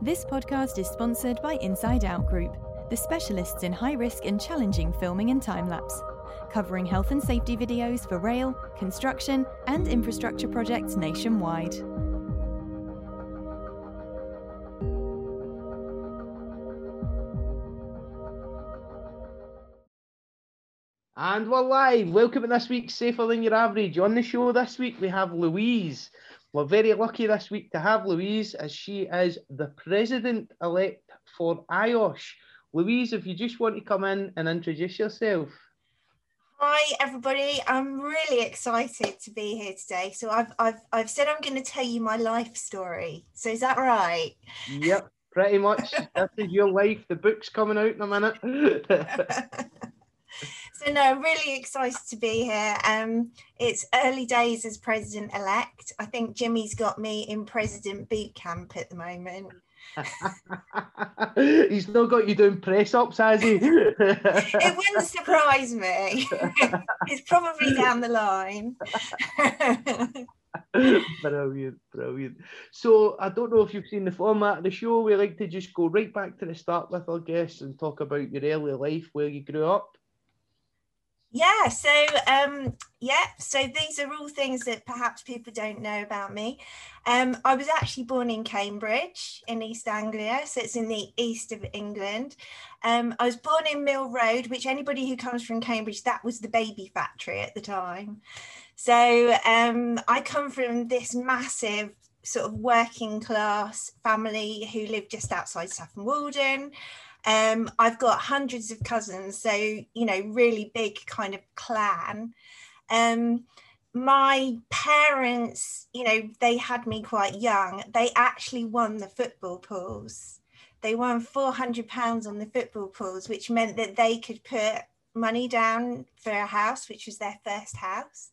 This podcast is sponsored by Inside Out Group, the specialists in high risk and challenging filming and time lapse, covering health and safety videos for rail, construction, and infrastructure projects nationwide. And we're live. Welcome to this week's Safer Than Your Average. On the show this week, we have Louise. We're very lucky this week to have Louise as she is the president elect for IOSH. Louise, if you just want to come in and introduce yourself. Hi everybody, I'm really excited to be here today. So I've I've I've said I'm going to tell you my life story. So is that right? Yep, pretty much. this is your life. The book's coming out in a minute. So no, I'm really excited to be here. Um, it's early days as president elect. I think Jimmy's got me in president boot camp at the moment. He's not got you doing press ups, has he? it wouldn't surprise me. it's probably down the line. brilliant, brilliant. So I don't know if you've seen the format of the show. We like to just go right back to the start with our guests and talk about your early life, where you grew up. Yeah, so um, yeah, so these are all things that perhaps people don't know about me. Um, I was actually born in Cambridge in East Anglia, so it's in the east of England. Um, I was born in Mill Road, which anybody who comes from Cambridge, that was the baby factory at the time. So um, I come from this massive sort of working class family who lived just outside Saffron Walden. Um, I've got hundreds of cousins, so you know, really big kind of clan. Um, my parents, you know, they had me quite young. They actually won the football pools. They won four hundred pounds on the football pools, which meant that they could put money down for a house, which was their first house.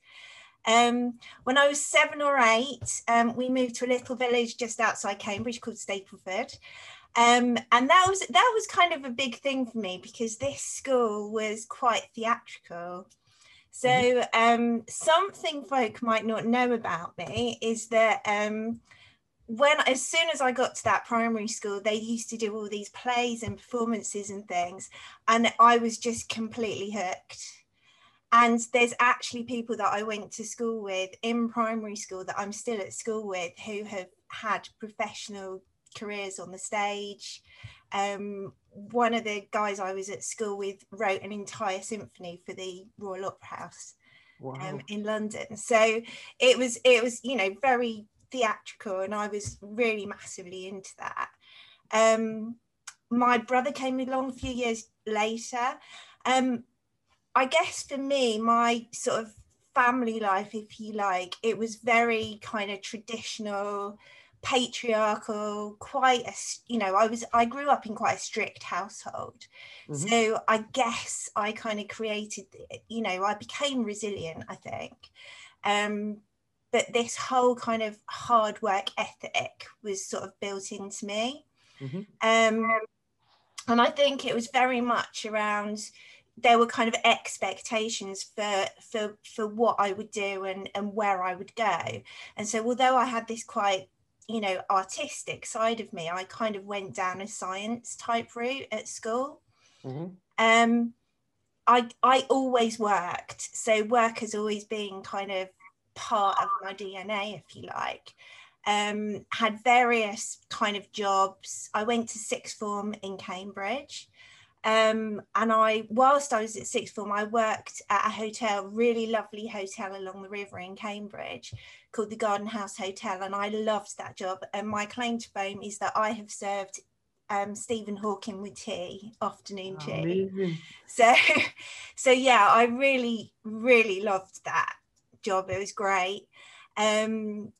Um, when I was seven or eight, um, we moved to a little village just outside Cambridge called Stapleford. Um, and that was that was kind of a big thing for me because this school was quite theatrical. So mm-hmm. um, something folk might not know about me is that um, when as soon as I got to that primary school, they used to do all these plays and performances and things, and I was just completely hooked. And there's actually people that I went to school with in primary school that I'm still at school with who have had professional careers on the stage. Um, one of the guys I was at school with wrote an entire symphony for the Royal Opera House um, wow. um, in London. So it was it was you know very theatrical, and I was really massively into that. Um, my brother came along a few years later. Um, I guess for me, my sort of family life, if you like, it was very kind of traditional patriarchal quite a you know i was i grew up in quite a strict household mm-hmm. so i guess i kind of created you know i became resilient i think um but this whole kind of hard work ethic was sort of built into me mm-hmm. um and i think it was very much around there were kind of expectations for for for what I would do and and where I would go. And so although I had this quite you know artistic side of me i kind of went down a science type route at school. Mm-hmm. um i i always worked so work has always been kind of part of my dna if you like. Um had various kind of jobs. I went to sixth form in cambridge um, and I, whilst I was at sixth form, I worked at a hotel, really lovely hotel along the river in Cambridge called the Garden House Hotel. And I loved that job. And my claim to fame is that I have served um, Stephen Hawking with tea, afternoon tea. Amazing. So, so yeah, I really, really loved that job. It was great. Um,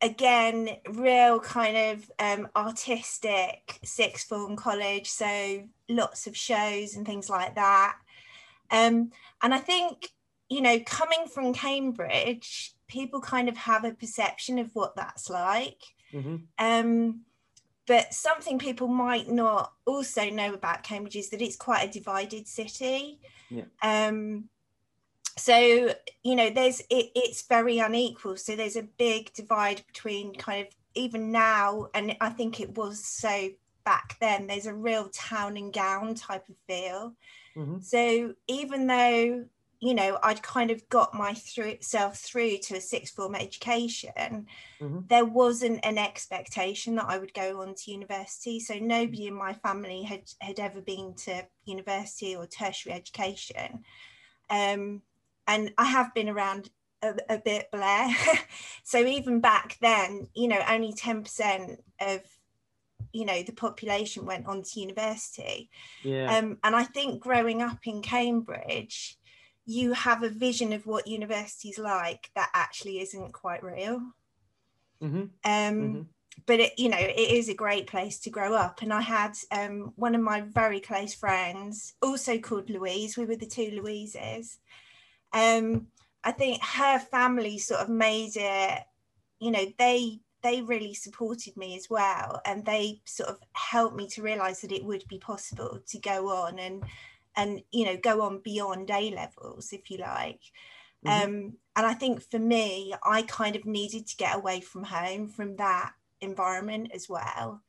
again, real kind of um, artistic sixth form college. So lots of shows and things like that. Um, and I think, you know, coming from Cambridge, people kind of have a perception of what that's like. Mm-hmm. Um, but something people might not also know about Cambridge is that it's quite a divided city. Yeah. Um, so you know there's it, it's very unequal so there's a big divide between kind of even now, and I think it was so back then, there's a real town and gown type of feel. Mm-hmm. So even though you know I'd kind of got myself through to a sixth form education, mm-hmm. there wasn't an expectation that I would go on to university. So nobody in my family had had ever been to university or tertiary education. Um, and I have been around a, a bit, Blair. so even back then, you know, only 10% of you know the population went on to university yeah. um, and i think growing up in cambridge you have a vision of what university's like that actually isn't quite real mm-hmm. Um, mm-hmm. but it, you know it is a great place to grow up and i had um, one of my very close friends also called louise we were the two louises um, I think her family sort of made it, you know, they they really supported me as well and they sort of helped me to realize that it would be possible to go on and and you know go on beyond a levels if you like mm-hmm. um and i think for me i kind of needed to get away from home from that environment as well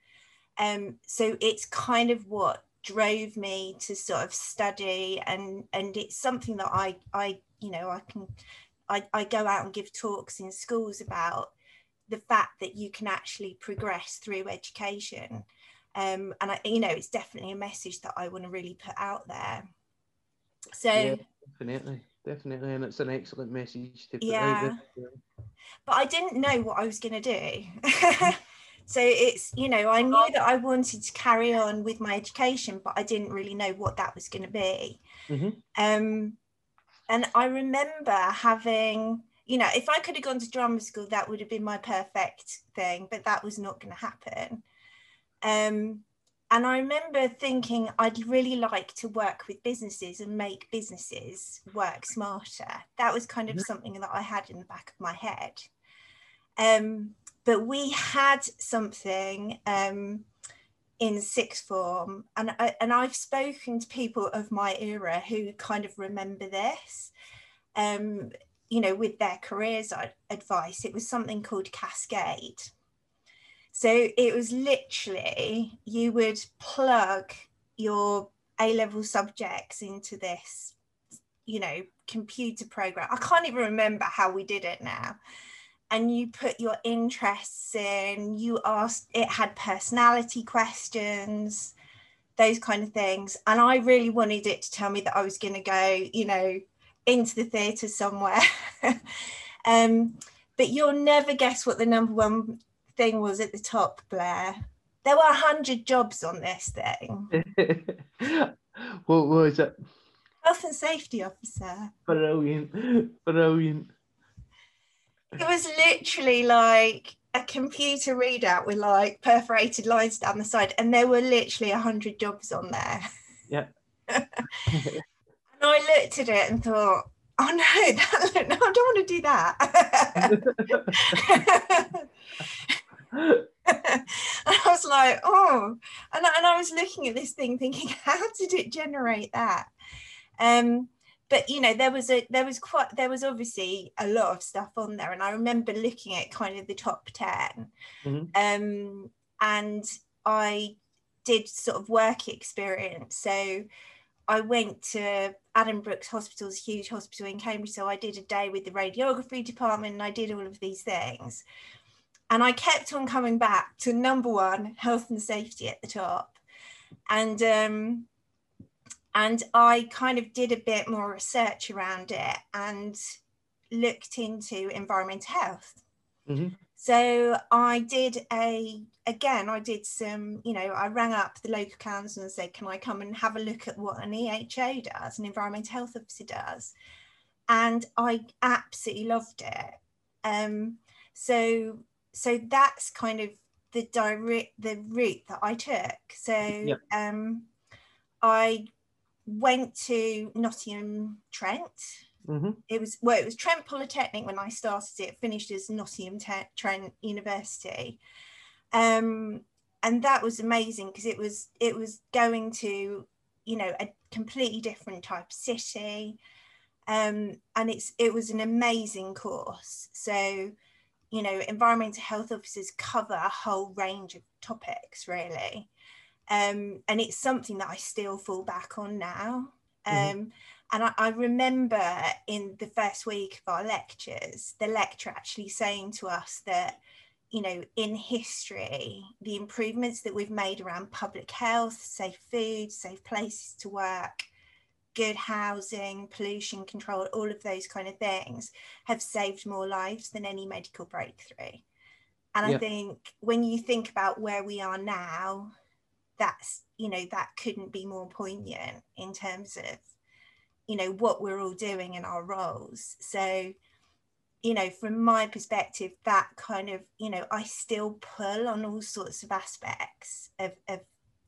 um so it's kind of what drove me to sort of study and and it's something that i i you know i can I, I go out and give talks in schools about the fact that you can actually progress through education. Um, and I, you know it's definitely a message that I want to really put out there. So yeah, definitely definitely and it's an excellent message to put yeah. but I didn't know what I was going to do. So it's you know I knew that I wanted to carry on with my education but I didn't really know what that was going to be. Mm-hmm. um and I remember having, you know, if I could have gone to drama school, that would have been my perfect thing, but that was not going to happen. Um, and I remember thinking I'd really like to work with businesses and make businesses work smarter. That was kind of mm-hmm. something that I had in the back of my head. Um, but we had something um, in sixth form and I, and I've spoken to people of my era who kind of remember this um you know with their careers advice. It was something called CASCAID. So it was literally you would plug your A level subjects into this you know computer program. I can't even remember how we did it now and you put your interests in you asked it had personality questions those kind of things. And i really wanted it to tell me that i was going to go you know into the theatre somewhere. Um, but you'll never guess what the number one thing was at the top blair. There were 100 jobs on this thing. What was it? Health and safety officer. Brilliant. Brilliant it was literally like a computer readout with like perforated lines down the side, and there were literally a hundred jobs on there. Yeah. and I looked at it and thought, oh no, that, no, I don't want to do that. and I was like, oh, and, and I was looking at this thing thinking, how did it generate that? Um, but you know there was a there was quite there was obviously a lot of stuff on there and i remember looking at kind of the top 10 mm-hmm. um, and i did sort of work experience. So i went to adam addenbrooke's hospital's huge hospital in cambridge so i did a day with the radiography department and i did all of these things. And i kept on coming back to number one health and safety at the top. And um, and I kind of did a bit more research around it and looked into environmental health. Mm-hmm. So I did a again, I did some, you know, I rang up the local council and said, Can I come and have a look at what an EHO does, an environmental health officer does? And I absolutely loved it. Um, so so that's kind of the direct the route that I took. So yep. um I went to Nottingham Trent. Mm-hmm. It was well, it was Trent Polytechnic when I started it. Finished as Nottingham Te- Trent University, um, and that was amazing because it was it was going to you know a completely different type of city, um, and it's it was an amazing course. So you know, environmental health officers cover a whole range of topics, really. Um, and it's something that I still fall back on now. Mm-hmm. Um, and I, I, remember in the first week of our lectures, the lecturer actually saying to us that, you know, in history, the improvements that we've made around public health, safe food, safe places to work, good housing, pollution control, all of those kind of things have saved more lives than any medical breakthrough. And yeah. I think when you think about where we are now, that's, you know, that couldn't be more poignant in terms of, you know, what we're all doing in our roles. So, you know, from my perspective, that kind of, you know, I still pull on all sorts of aspects of, of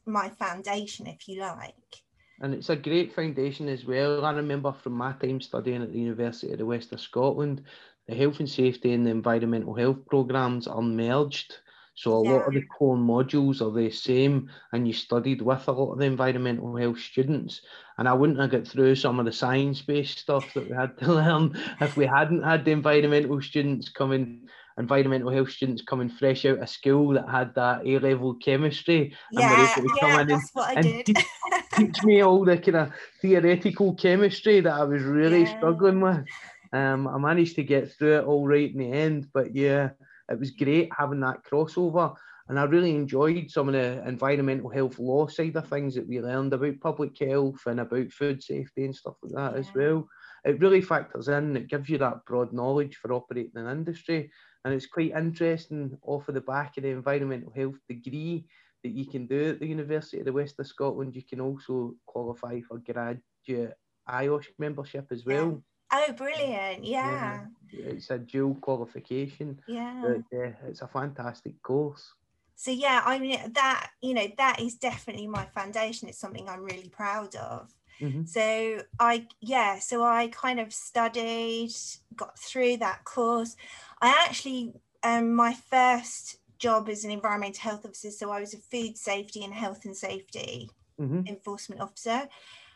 my foundation, if you like and it's a great foundation as well. I remember from my time studying at the University of the West of Scotland, the health and safety and the environmental health programs are merged. So a yeah. lot of the core modules are the same, and you studied with a lot of the environmental health students. And I wouldn't have got through some of the science-based stuff that we had to learn if we hadn't had the environmental students coming environmental health students coming fresh out of school that had that A level chemistry yeah, and were able to yeah, come in and, and teach, teach, me all the kind of theoretical chemistry that I was really yeah. struggling with. Um, I managed to get through it all right in the end, but yeah, it was great having that crossover. And I really enjoyed some of the environmental health law side of things that we learned about public health and about food safety and stuff like that yeah. as well. It really factors in, it gives you that broad knowledge for operating in industry and it's quite interesting off of the back of the environmental health degree that you can do at the University of the West of Scotland. You can also qualify for graduate IOSH membership as well. Oh, brilliant! Yeah. yeah. It's a dual qualification. Yeah. But, uh, it's a fantastic course. So yeah, I mean that you know that is definitely my foundation. It's something I'm really proud of. Mm-hmm. So I yeah, so I kind of studied, got through that course. I actually, um, my first job as an environmental health officer, so I was a food safety and health and safety mm-hmm. enforcement officer.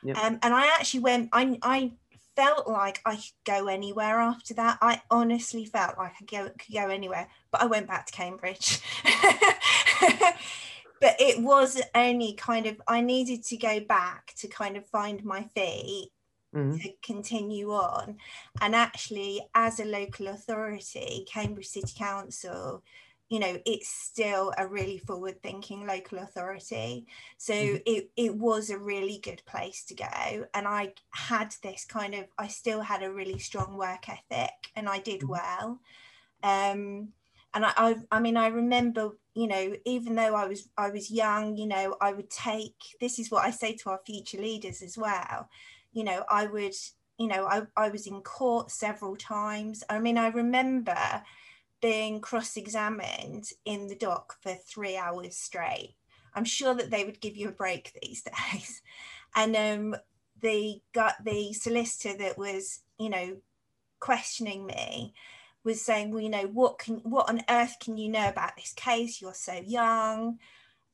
Yep. Um, and I actually went, I, I felt like I could go anywhere after that. I honestly felt like I go, could go anywhere, but I went back to Cambridge. but it was only kind of, I needed to go back to kind of find my feet mm-hmm. to continue on. And actually, as a local authority, Cambridge City Council, you know, it's still a really forward thinking local authority. So mm-hmm. it, it was a really good place to go. And I had this kind of, I still had a really strong work ethic and I did mm-hmm. well. Um, and I, I, I mean, I remember, you know, even though I was, I was young, you know, I would take. This is what I say to our future leaders as well you know, I would, you know, I, I was in court several times. I mean, I remember being cross examined in the dock for three hours straight. I'm sure that they would give you a break these days. And um, the got the solicitor that was, you know, questioning me was saying, well, you know, what can what on earth can you know about this case? You're so young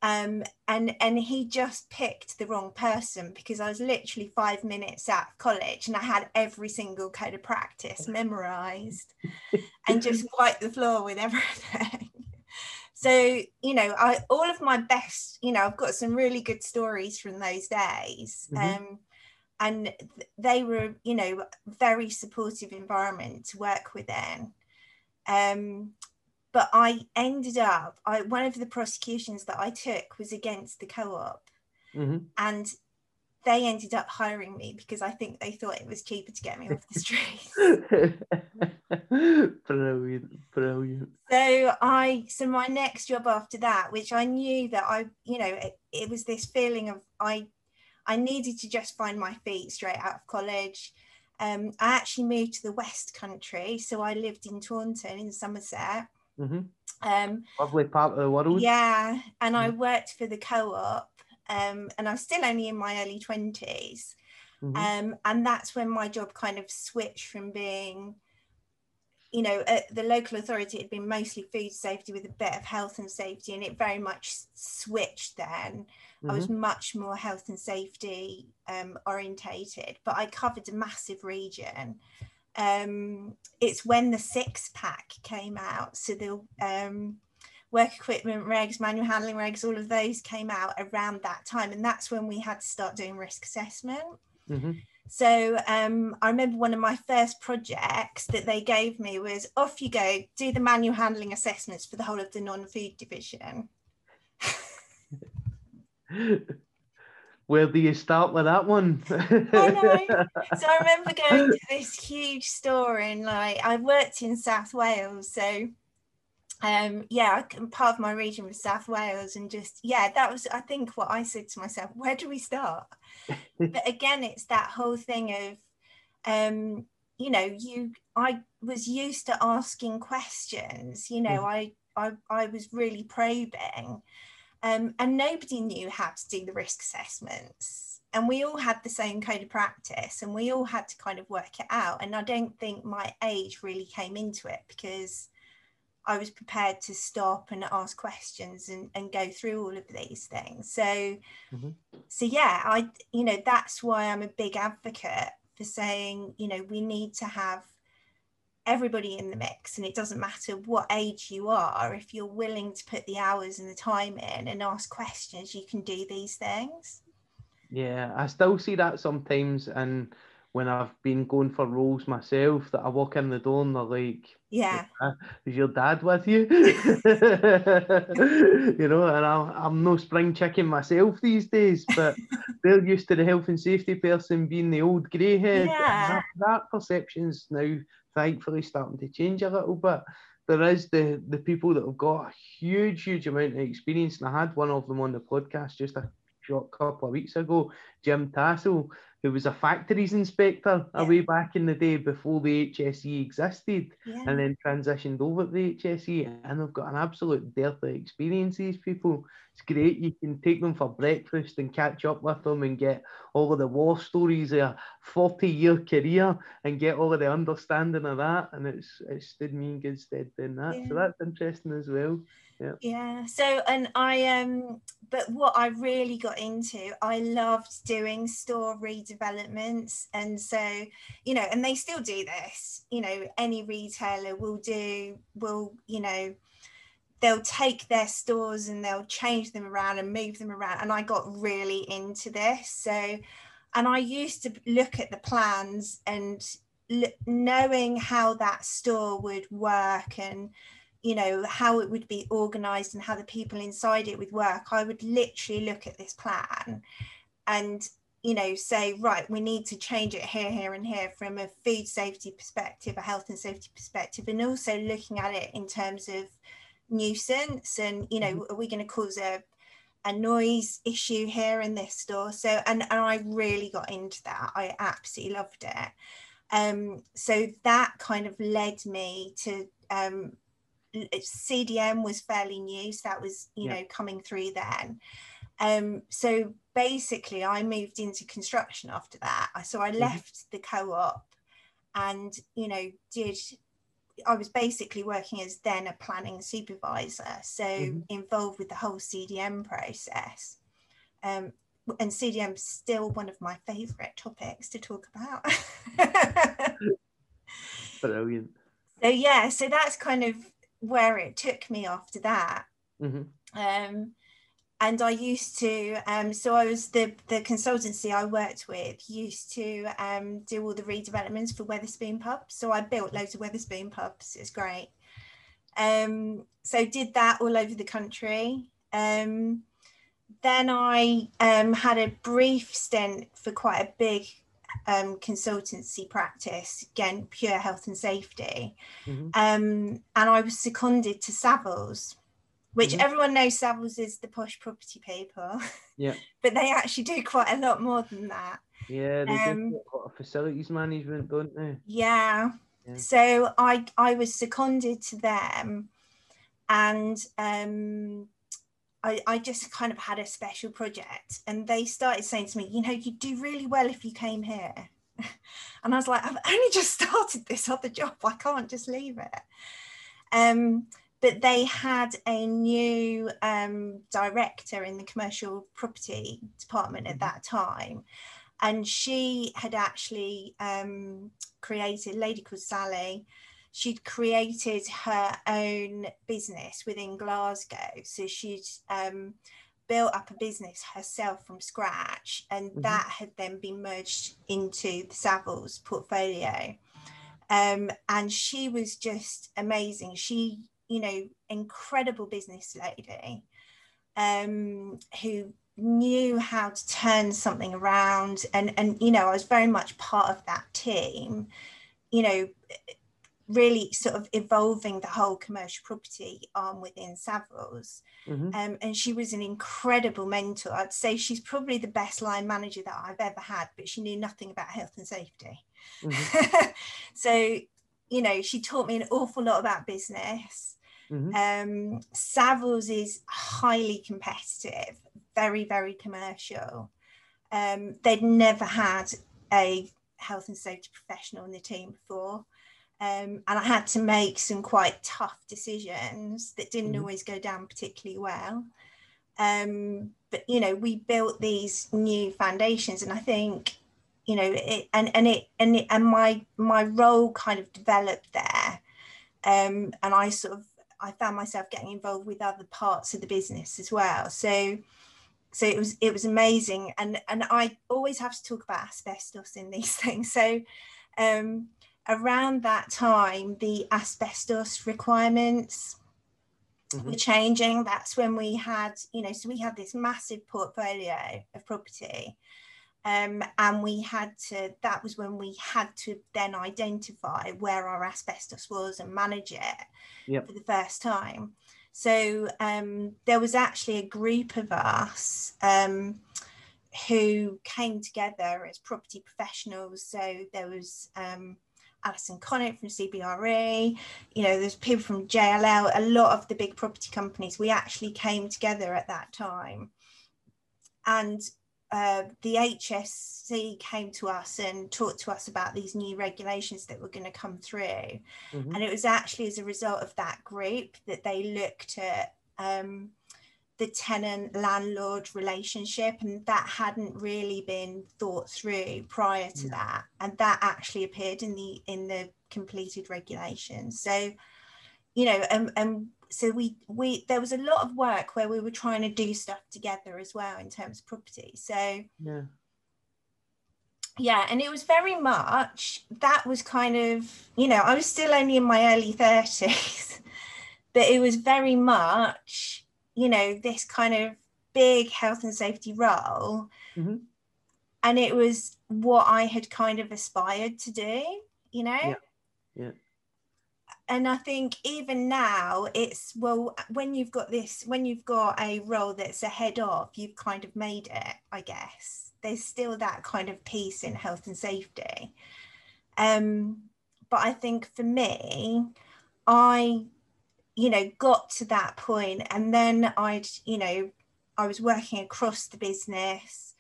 um, and and he just picked the wrong person because I was literally five minutes out of college and I had every single code of practice memorized and just wiped the floor with everything. so you know, I all of my best, you know, I've got some really good stories from those days. Mm-hmm. Um, and they were, you know, very supportive environment to work within. Um, but I ended up, I, one of the prosecutions that I took was against the co op. Mm-hmm. And they ended up hiring me because I think they thought it was cheaper to get me off the street. brilliant, brilliant. So I, so my next job after that, which I knew that I, you know, it, it was this feeling of I, I needed to just find my feet straight out of college. Um, I actually moved to the West Country, so I lived in Taunton in Somerset. Mm-hmm. Um, Lovely part of the world. Yeah, and I mm-hmm. worked for the co-op, um, and I'm still only in my early 20s mm-hmm. um, and that's when my job kind of switched from being, you know, at the local authority it had been mostly food safety with a bit of health and safety, and it very much switched then. I was mm-hmm. much more health and safety um, orientated, but I covered a massive region um, it's when the six pack came out. So the um, work equipment regs, manual handling regs, all of those came out around that time. And that's when we had to start doing risk assessment. Mm-hmm. So um, I remember one of my first projects that they gave me was off you go, do the manual handling assessments for the whole of the non food division. Where do you start with that one? I know. So I remember going to this huge store in like I worked in South Wales, so um yeah part of my region was south wales and just yeah that was i think what i said to myself where do we start but again it's that whole thing of um you know you i was used to asking questions you know mm. I, I i was really probing um, and nobody knew how to do the risk assessments and we all had the same code of practice and we all had to kind of work it out and i don't think my age really came into it because I was prepared to stop and ask questions and, and go through all of these things. So, mm-hmm. so yeah, I, you know, that's why I'm a big advocate for saying, you know, we need to have everybody in the mix and it doesn't matter what age you are if you're willing to put the hours and the time in and ask questions you can do these things yeah i still see that sometimes and when I've been going for roles myself that I walk in the door and they're like, Yeah, is your dad with you? you know, and I'm, I'm no spring chicken myself these days, but they're used to the health and safety person being the old grey head. Yeah. That, that perception's now thankfully starting to change a little bit. There is the the people that have got a huge, huge amount of experience, and I had one of them on the podcast just a short couple of weeks ago, Jim Tassel who was a factories inspector yeah. way back in the day before the HSE existed yeah. and then transitioned over to the HSE and they've got an absolute dearth of experience, these people. It's great. You can take them for breakfast and catch up with them and get all of the war stories of a 40 year career and get all of the understanding of that. And it's, it stood me in good stead doing that. Yeah. So that's interesting as well yeah. So and i um but what i really got into i loved doing store redevelopments and so you know and they still do this you know any retailer will do will you know they'll take their stores and they'll change them around and move them around and i got really into this so and i used to look at the plans and knowing how that store would work and you know how it would be organized and how the people inside it would work i would literally look at this plan and you know say right we need to change it here here and here from a food safety perspective a health and safety perspective and also looking at it in terms of nuisance and you know mm-hmm. are we going to cause a a noise issue here in this store? So and, and i really got into that. I absolutely loved it. Um so that kind of led me to um CDM was fairly new, so that was you yeah. know coming through then. Um, so basically, I moved into construction after that. So I mm-hmm. left mm-hmm. the co-op, and you know did I was basically working as then a planning supervisor, so mm-hmm. involved with the whole CDM process. Um, and CDM is still one of my favourite topics to talk about. Brilliant. So yeah, so that's kind of where it took me after that. Mm-hmm. Um, and I used to, um, so I was the the consultancy I worked with used to um, do all the redevelopments for Wetherspoon pubs. So I built loads of Wetherspoon pubs. It's great. Um, so did that all over the country. Um, then I um, had a brief stint for quite a big um, consultancy practice, again, pure health and safety. Mm-hmm. Um, and I was seconded to Savills, which mm-hmm. everyone knows Savills is the posh property people. Yeah. but they actually do quite a lot more than that. Yeah, they um, do a lot of facilities management, don't they? Yeah. yeah. So I I was seconded to them and um I, I just kind of had a special project and they started saying to me, you know, you'd do really well if you came here. and I was like, I've only just started this other job. I can't just leave it. Um, but they had a new um, director in the commercial property department at mm-hmm. that time. and she had actually um, created a lady called Sally. She'd created her own business within Glasgow. So she'd um, built up a business herself from scratch, and mm-hmm. that had then been merged into the Savills portfolio. Um, and she was just amazing. She, you know, incredible business lady um, who knew how to turn something around and and you know I was very much part of that team you know really sort of evolving the whole commercial property arm within Savills mm-hmm. um, and she was an incredible mentor I'd say she's probably the best line manager that I've ever had but she knew nothing about health and safety mm-hmm. so you know she taught me an awful lot about business Mm-hmm. Um, Savills is highly competitive, very, very commercial. Um, they'd never had a health and safety professional in the team before. Um, and I had to make some quite tough decisions that didn't mm-hmm. always go down particularly well. Um, but you know, we built these new foundations, and I think, you know, it, and and it and it, and my my role kind of developed there, um, and I sort of I found myself getting involved with other parts of the business as well. So so it was it was amazing and and I always have to talk about asbestos in these things. So um, around that time the asbestos requirements mm-hmm. were changing. That's when we had, you know, so we had this massive portfolio of property um, and we had to, that was when we had to then identify where our asbestos was and manage it yep. for the first time. So um, there was actually a group of us um, who came together as property professionals. So there was um, Alison Connick from CBRE, you know, there's people from JLL, a lot of the big property companies. We actually came together at that time. And uh, the HSC came to us and talked to us about these new regulations that were going to come through. Mm-hmm. And it was actually as a result of that group that they looked at um, the tenant landlord relationship, and that hadn't really been thought through prior to yeah. that. And that actually appeared in the in the completed regulations. So, you know, and, and so we we there was a lot of work where we were trying to do stuff together as well in terms of property so yeah yeah and it was very much that was kind of you know i was still only in my early 30s but it was very much you know this kind of big health and safety role. Mm-hmm. and it was what i had kind of aspired to do you know? Yeah, yeah. And I think even now it's well when you've got this when you've got a role that's ahead of you've kind of made it I guess. There's still that kind of piece in health and safety. Um but I think for me I you know got to that point and then I'd you know I was working across the business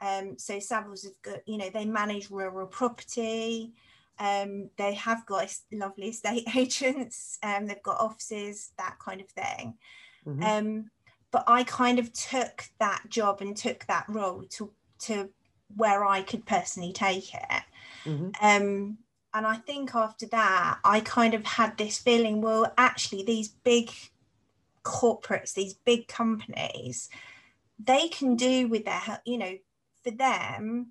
um so Savills have got you know they manage rural property um, they have got lovely estate agents, um, they've got offices, that kind of thing. Mm-hmm. Um, but I kind of took that job and took that role to, to where I could personally take it. Mm-hmm. And I think after that, I kind of had this feeling well, actually, these big corporates, these big companies, they can do with their, you know, for them,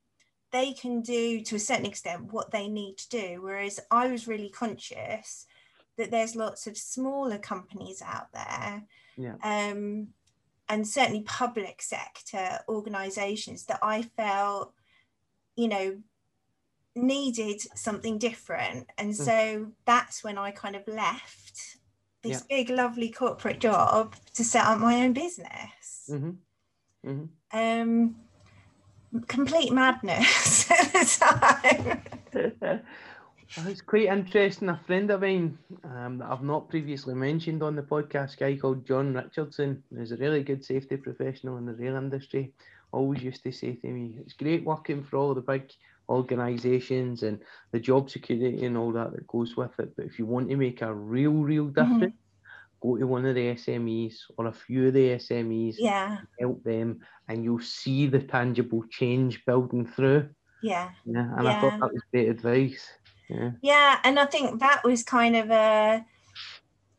they can do to a certain extent what they need to do. Whereas I was really conscious that there's lots of smaller companies out there. Yeah. Um, and certainly public sector organizations that I felt, you know, needed something different. And mm. so that's when I kind of left this yeah. big, lovely corporate job to set up my own business. Mm-hmm. Mm-hmm. Um, complete madness at the time. well, it's quite interesting. A friend of mine um, that I've not previously mentioned on the podcast, guy called John Richardson, who's a really good safety professional in the rail industry, always used to say to me, it's great working for all the big organisations and the job security and all that that goes with it. But if you want to make a real, real mm-hmm. difference, mm-hmm. go to one of the SMEs or a few of the SMEs, yeah, help them, and you'll see the tangible change building through. yeah. Yeah, and I thought that was great advice. Yeah. Yeah, and I think that was kind of a.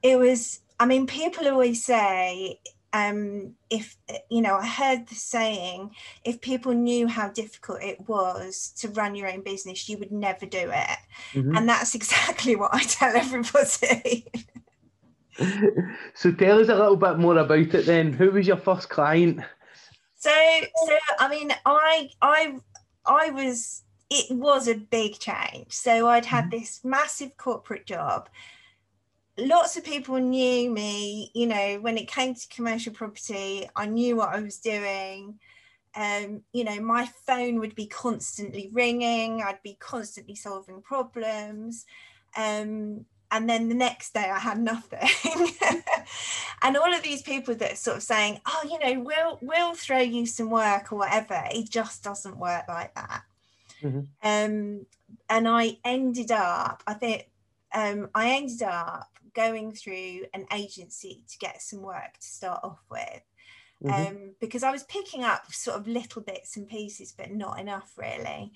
It was. I mean, people always say, um, if you know, I heard the saying, if people knew how difficult it was to run your own business, you would never do it, Mhm. and that's exactly what I tell everybody. so tell us a little bit more about it then. Who was your first client? So, so I mean, I, I, I was. It was a big change. So I'd had this massive corporate job. Lots of people knew me. You know, when it came to commercial property, I knew what I was doing. Um, you know, my phone would be constantly ringing. I'd be constantly solving problems. Um, and then the next day I had nothing. and all of these people that are sort of saying, oh, you know, we'll we'll throw you some work or whatever. It just doesn't work like that. Mhm. Um, and I ended up, I think um, I ended up going through an agency to get some work to start off with. Mhm. Um, because I was picking up sort of little bits and pieces, but not enough really.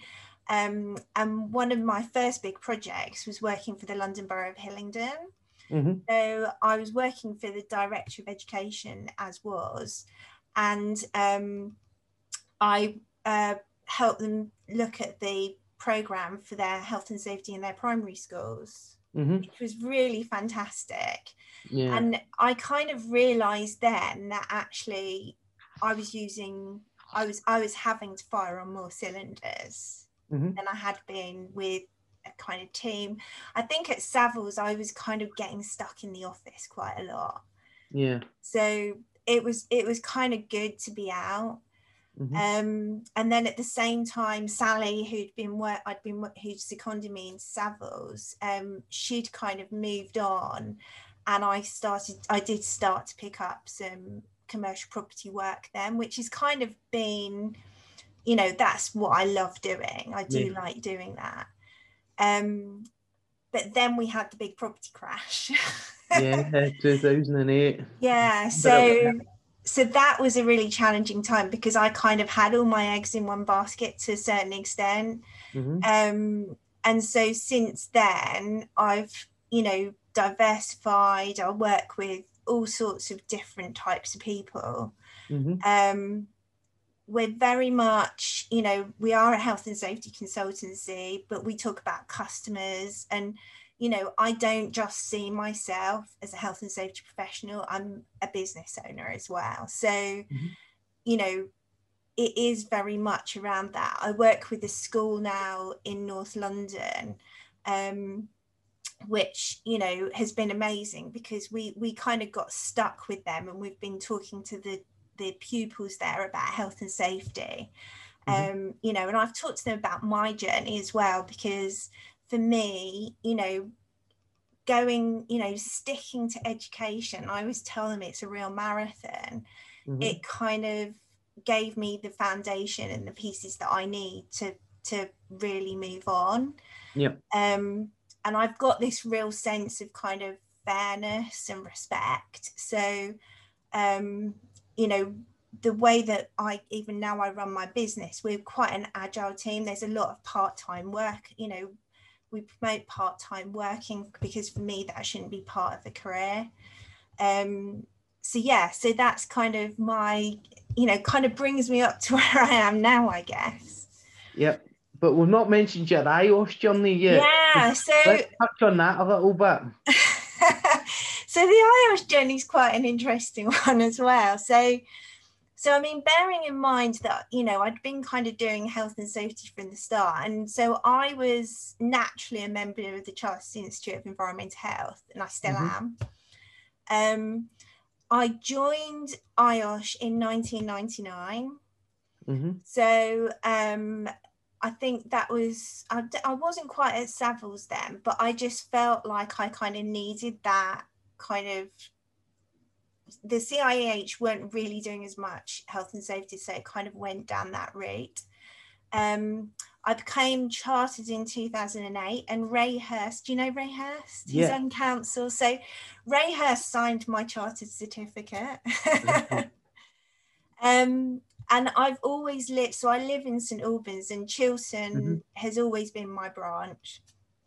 Um, and one of my first big projects was working for the London Borough of Hillingdon. Mhm. So I was working for the Director of Education, as was, and um, I uh, helped them look at the program for their health and safety in their primary schools, Mhm. which was really fantastic. Yeah. And I kind of realised then that actually I was using, I was, I was having to fire on more cylinders Mhm. than I had been with a kind of team. I think at Savills I was kind of getting stuck in the office quite a lot. Yeah. So it was it was kind of good to be out. Mhm. Um, and then at the same time, Sally, who'd been work, I'd been who'd seconded me in Savills, um, she'd kind of moved on, and I started. I did start to pick up some commercial property work then, which has kind of been, you know, that's what I love doing. I do Yeah. like doing that. Um, but then we had the big property crash. yeah. 2008. yeah so so that was a really challenging time because i kind of had all my eggs in one basket to a certain extent Mhm. um and so since then i've you know diversified i work with all sorts of different types of people Mhm. um we're very much you know we are a health and safety consultancy but we talk about customers and you know i don't just see myself as a health and safety professional i'm a business owner as well. So you know it is very much around that. I work with a school now in north london um, which you know has been amazing because we we kind of got stuck with them and we've been talking to the the pupils there about health and safety. Mhm. um you know and i've talked to them about my journey as well because for me you know going you know sticking to education i always tell them it's a real marathon Mhm. it kind of gave me the foundation and the pieces that i need to to really move on Yeah. um and i've got this real sense of kind of fairness and respect so um you know the way that i even now i run my business we're quite an agile team there's a lot of part-time work you know we promote part-time working because for me that shouldn't be part of a career um so yeah so that's kind of my you know kind of brings me up to where i am now i guess Yep. But we've not mentioned your IOSH journey yet. yeah so Let's touch on that a little bit. so the IOSH journey is quite an interesting one as well. So, so I mean, bearing in mind that you know I'd been kind of doing health and safety from the start, and so I was naturally a member of the Chartered Institute of Environmental Health, and I still Mhm. am. Um, I joined IOSH in 1999. hmm So um, I think that was, I, I wasn't quite at Savills then, but I just felt like I kind of needed that kind of, the CIH weren't really doing as much health and safety, so it kind of went down that route. Um, I became chartered in 2008, and Ray Hurst, do you know Ray Hurst? He's on council. So Ray Hurst signed my chartered certificate. um, and I've always lived, so I live in St Albans, and Chiltern Mhm. has always been my branch.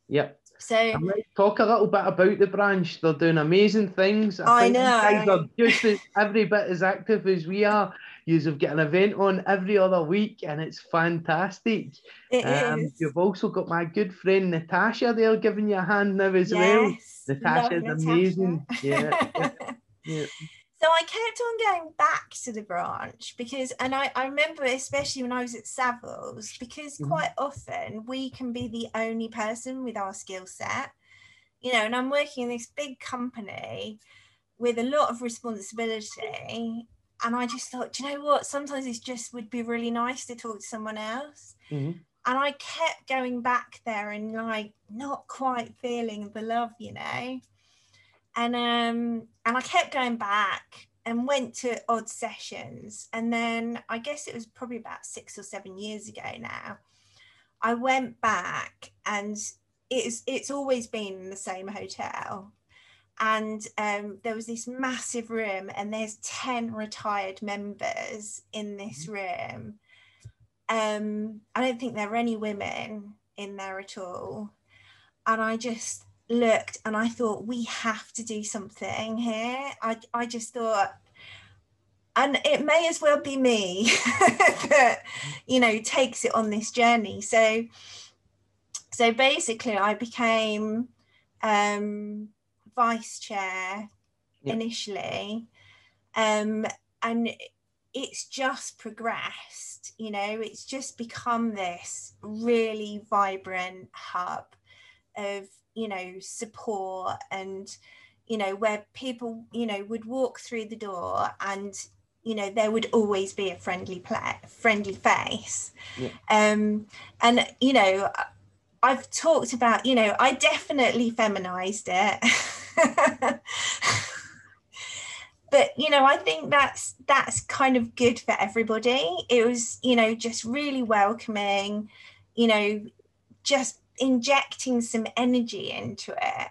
Yep. So I talk a little bit about the branch. They're doing amazing things. I think you guys know. are just as, every bit as active as we are. You've got an event on every other week, and it's fantastic. it Um, is. you've also got my good friend Natasha there giving you a hand now as well. Yes, Natasha love is Natasha. amazing. Yeah, yeah, yeah. So I kept on going back to the branch because, and I, I remember especially when I was at Savills, because Mhm. quite often we can be the only person with our skill set, you know, and I'm working in this big company with a lot of responsibility. And I just thought, do you know what? Sometimes it just would be really nice to talk to someone else. Mhm. And I kept going back there and like not quite feeling the love, you know and um and I kept going back and went to odd sessions. And then I guess it was probably about 6 or 7 years ago now I went back and it's it's always been in the same hotel. And um, there was this massive room and there's 10 retired members in this room. Um I don't think there are any women in there at all. And I just looked and I thought we have to do something here. I I just thought and it may as well be me that you know takes it on this journey. So so basically I became um vice chair Yeah. initially um and it's just progressed you know it's just become this really vibrant hub of you know support and you know where people you know would walk through the door and you know there would always be a friendly play friendly face. Yeah. um and you know i've talked about you know i definitely feminized it. But you know i think that's that's kind of good for everybody. It was you know just really welcoming you know just injecting some energy into it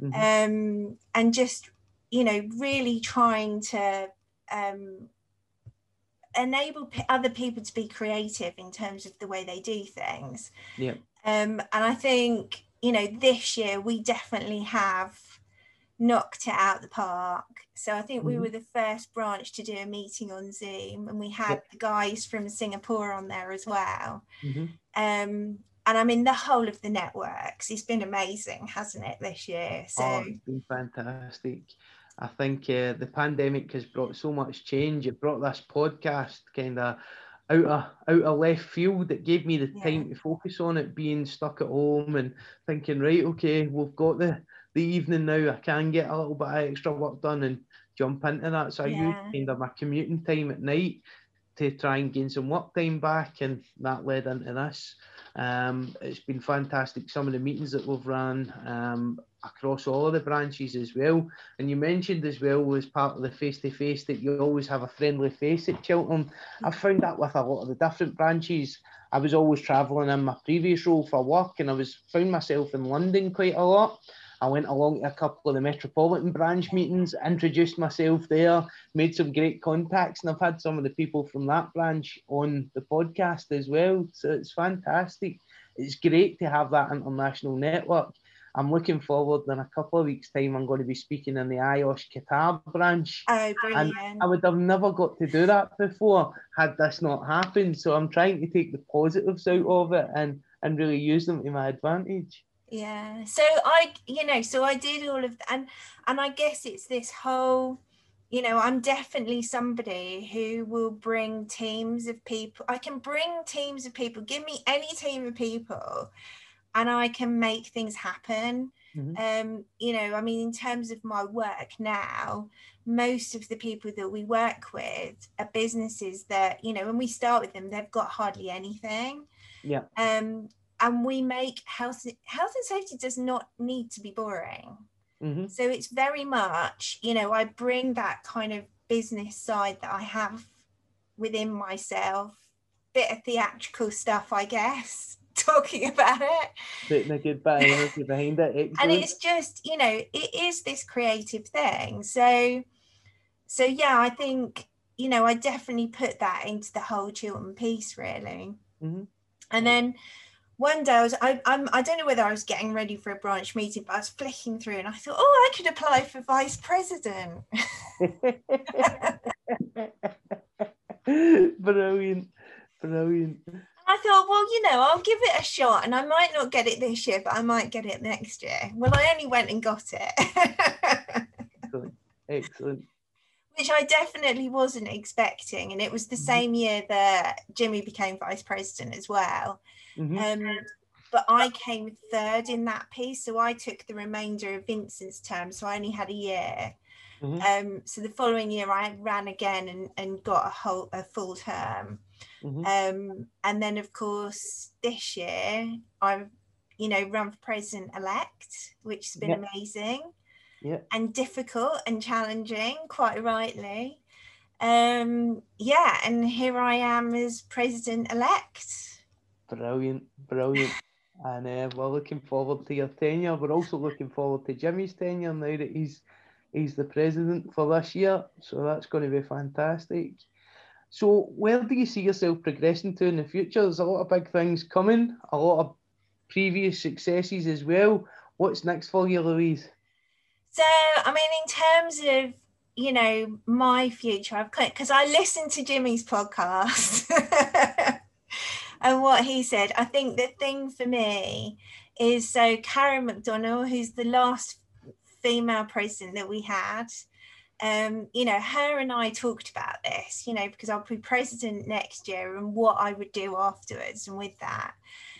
Mhm. um, and just you know really trying to um, enable p- other people to be creative in terms of the way they do things Yeah. um, and i think you know this year we definitely have knocked it out the park so i think we Mhm. were the first branch to do a meeting on zoom and we had Yep. the guys from singapore on there as well Mhm. um, and I mean the whole of the networks. It's been amazing, hasn't it, this year? So Oh, it's been fantastic. I think uh, the pandemic has brought so much change. It brought this podcast kind of out of out of left field. It gave me the Yeah. time to focus on it, being stuck at home and thinking, right, okay, we've got the the evening now. I can get a little bit of extra work done and jump into that. So I Yeah. used kind of my commuting time at night to try and gain some work time back, and that led into this. Um, it's been fantastic. Some of the meetings that we've run um, across all of the branches as well. And you mentioned as well as part of the face to face that you always have a friendly face at Chiltern. I found that with a lot of the different branches. I was always travelling in my previous role for work, and I was found myself in London quite a lot. I went along to a couple of the Metropolitan branch meetings, introduced myself there, made some great contacts, and I've had some of the people from that branch on the podcast as well. So it's fantastic. It's great to have that international network. I'm looking forward in a couple of weeks' time. I'm going to be speaking in the IOSH Qatar branch. oh, brilliant. I would have never got to do that before had this not happened. So I'm trying to take the positives out of it and and really use them to my advantage. Yeah so i you know so i did all of that and and i guess it's this whole you know i'm definitely somebody who will bring teams of people i can bring teams of people give me any team of people and i can make things happen Mhm. um you know i mean in terms of my work now most of the people that we work with are businesses that you know when we start with them they've got hardly anything Yeah. um and we make health health and safety does not need to be boring hmm so it's very much you know i bring that kind of business side that i have within myself bit of theatrical stuff, I guess, talking about it. Putting a good bit behind it. and it's just you know it is this creative thing so so yeah i think you know i definitely put that into the whole chiltern piece really Mhm. and then one day I was I, I'm I don't know whether I was getting ready for a branch meeting, but I was flicking through and I thought, oh, I could apply for vice president. brilliant, brilliant. I thought, well, you know, I'll give it a shot and I might not get it this year, but I might get it next year. Well, I only went and got it. Excellent, excellent. Which I definitely wasn't expecting. And it was the Mhm. same year that Jimmy became vice president as well. Mhm. Um, but I came third in that piece, so I took the remainder of Vincent's term, so I only had a year. Mhm. Um, so the following year, I ran again and, and got a whole a full term. Mhm. Um, and then, of course, this year I've you know run for president elect, which has been Yeah. amazing Yeah. and difficult and challenging, quite rightly. Um, yeah, and here I am as president elect. Brilliant, brilliant. And uh, we're looking forward to your tenure. We're also looking forward to Jimmy's tenure now that he's he's the president for this year. So that's going to be fantastic. So where do you see yourself progressing to in the future? There's a lot of big things coming, a lot of previous successes as well. What's next for you, Louise? So, I mean, in terms of you know my future, I've because I listened to Jimmy's podcast and what he said. I think the thing for me is so Karen McDonnell, who's the last female president that we had. Um, you know, her and I talked about this, you know, because I'll be president next year and what I would do afterwards. And with that,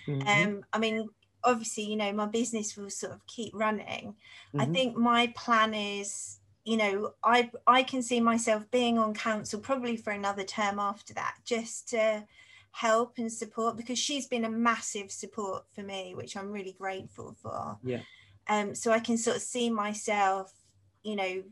Mhm, um, I mean, obviously, you know, my business will sort of keep running. I mhm, think my plan is, you know, I I can see myself being on council probably for another term after that, just to help and support because she's been a massive support for me, which I'm really grateful for. Yeah. Um, so I can sort of see myself, you know,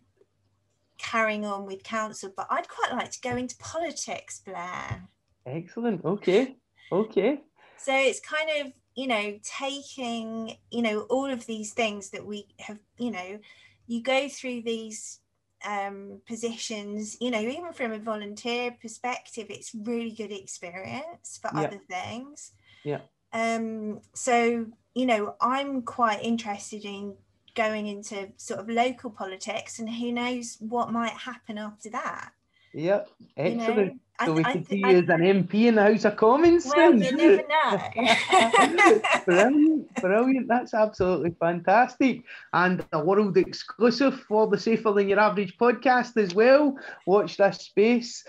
carrying on with council, but I'd quite like to go into politics, Blair. Excellent. Okay. Okay. So it's kind of, you know, taking, you know, all of these things that we have, you know, you go through these um, positions, you know, even from a volunteer perspective, it's really good experience for Yeah. other things. Yeah. Um, so, you know, I'm quite interested in going into sort of local politics and who knows what might happen after that. You Excellent. know, I, So we I can thi- see I- you as an MP in the House of Commons well, soon. you never know. brilliant, brilliant. That's absolutely fantastic. And a world exclusive for the Safer Than Your Average podcast as well. Watch this space.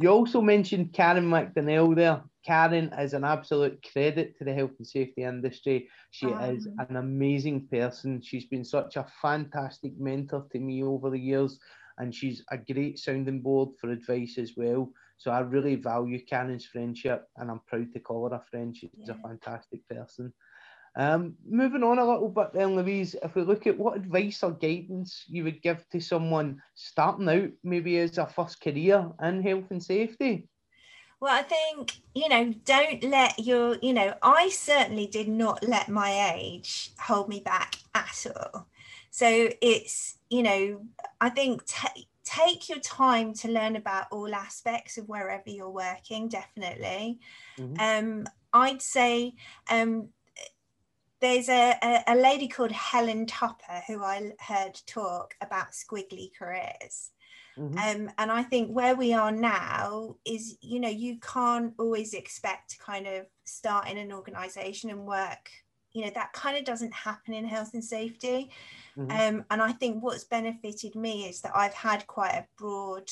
You also mentioned Karen McDonnell there. Karen is an absolute credit to the health and safety industry. She is Um. an amazing person. She's been such a fantastic mentor to me over the years, and she's a great sounding board for advice as well. So I really value Karen's friendship, and I'm proud to call her a friend. She's a fantastic person. Um, moving on a little bit then, Louise, if we look at what advice or guidance you would give to someone starting out, maybe as a first career in health and safety. Well, I think, you know, don't let your, you know, I certainly did not let my age hold me back at all. So it's, you know, I think ta take your time to learn about all aspects of wherever you're working, definitely. Mhm. Um, I'd say um, there's a, a, a lady called Helen Tupper who I heard talk about squiggly careers. Mhm. Um, and I think where we are now is, you know, you can't always expect to kind of start in an organization and work. You know, that kind of doesn't happen in health and safety. Mhm. Um, and I think what's benefited me is that I've had quite a broad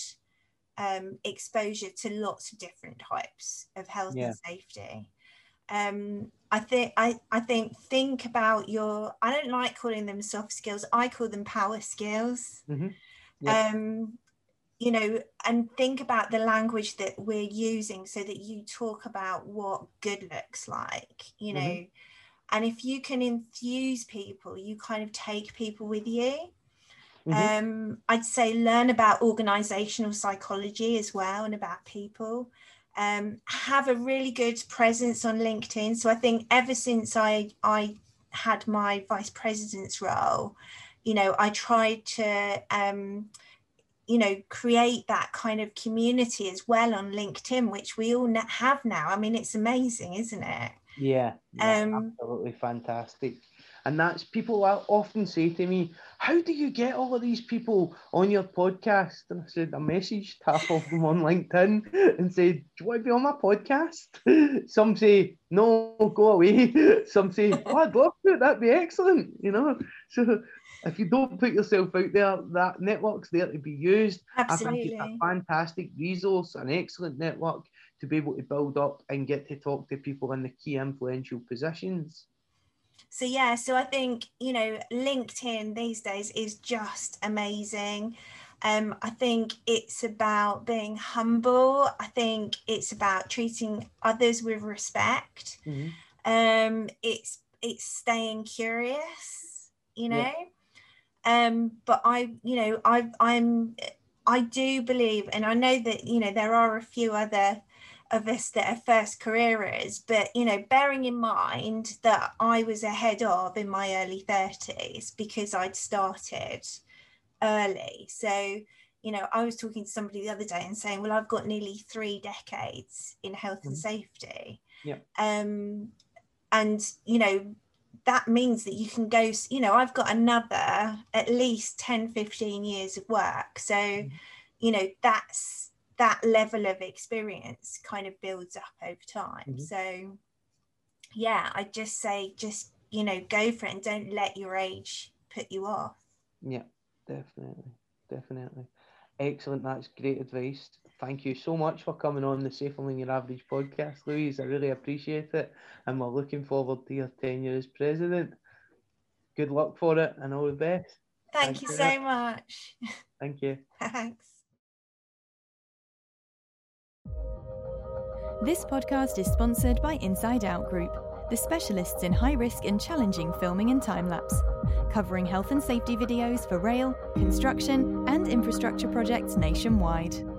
um, exposure to lots of different types of health Yeah. and safety. Um, I think I, I think think about your I don't like calling them soft skills. I call them power skills Mhm. Yeah. um you know and think about the language that we're using so that you talk about what good looks like you know Mhm. And if you can infuse people you kind of take people with you Mhm. um i'd say learn about organizational psychology as well and about people um, have a really good presence on LinkedIn. So I think ever since I I had my vice president's role, you know, I tried to um, you know create that kind of community as well on LinkedIn, which we all have now. I mean, it's amazing, isn't it? Yeah, yeah um, absolutely fantastic. And that's people often say to me, How do you get all of these people on your podcast? And I said, I messaged half of them on LinkedIn and said, Do you want to be on my podcast? Some say, No, go away. Some say, Oh, I'd love to, that'd be excellent, you know. So if you don't put yourself out there, that network's there to be used. Absolutely. I think it's a fantastic resource, an excellent network to be able to build up and get to talk to people in the key influential positions so yeah so i think you know linkedin these days is just amazing um, I think it's about being humble. I think it's about treating others with respect. Mm-hmm. Um, it's it's staying curious, you know. Yeah. Um, but I, you know, I I'm I do believe, and I know that you know there are a few other of us that are first careerers, but you know, bearing in mind that I was ahead of in my early 30s because I'd started early. So, you know, I was talking to somebody the other day and saying, well, I've got nearly three decades in health and mm-hmm. safety. Yeah. Um, and you know, that means that you can go, you know, I've got another at least 10, 15 years of work. So, mm-hmm. you know, that's that level of experience kind of builds up over time. Mm-hmm. So, yeah, I just say, just, you know, go for it and don't let your age put you off. Yeah, definitely. Definitely. Excellent. That's great advice. Thank you so much for coming on the Safer Than Your Average podcast, Louise. I really appreciate it. And we're looking forward to your tenure as president. Good luck for it and all the best. Thank Thanks you so it. much. Thank you. Thanks. This podcast is sponsored by Inside Out Group, the specialists in high risk and challenging filming and time lapse, covering health and safety videos for rail, construction, and infrastructure projects nationwide.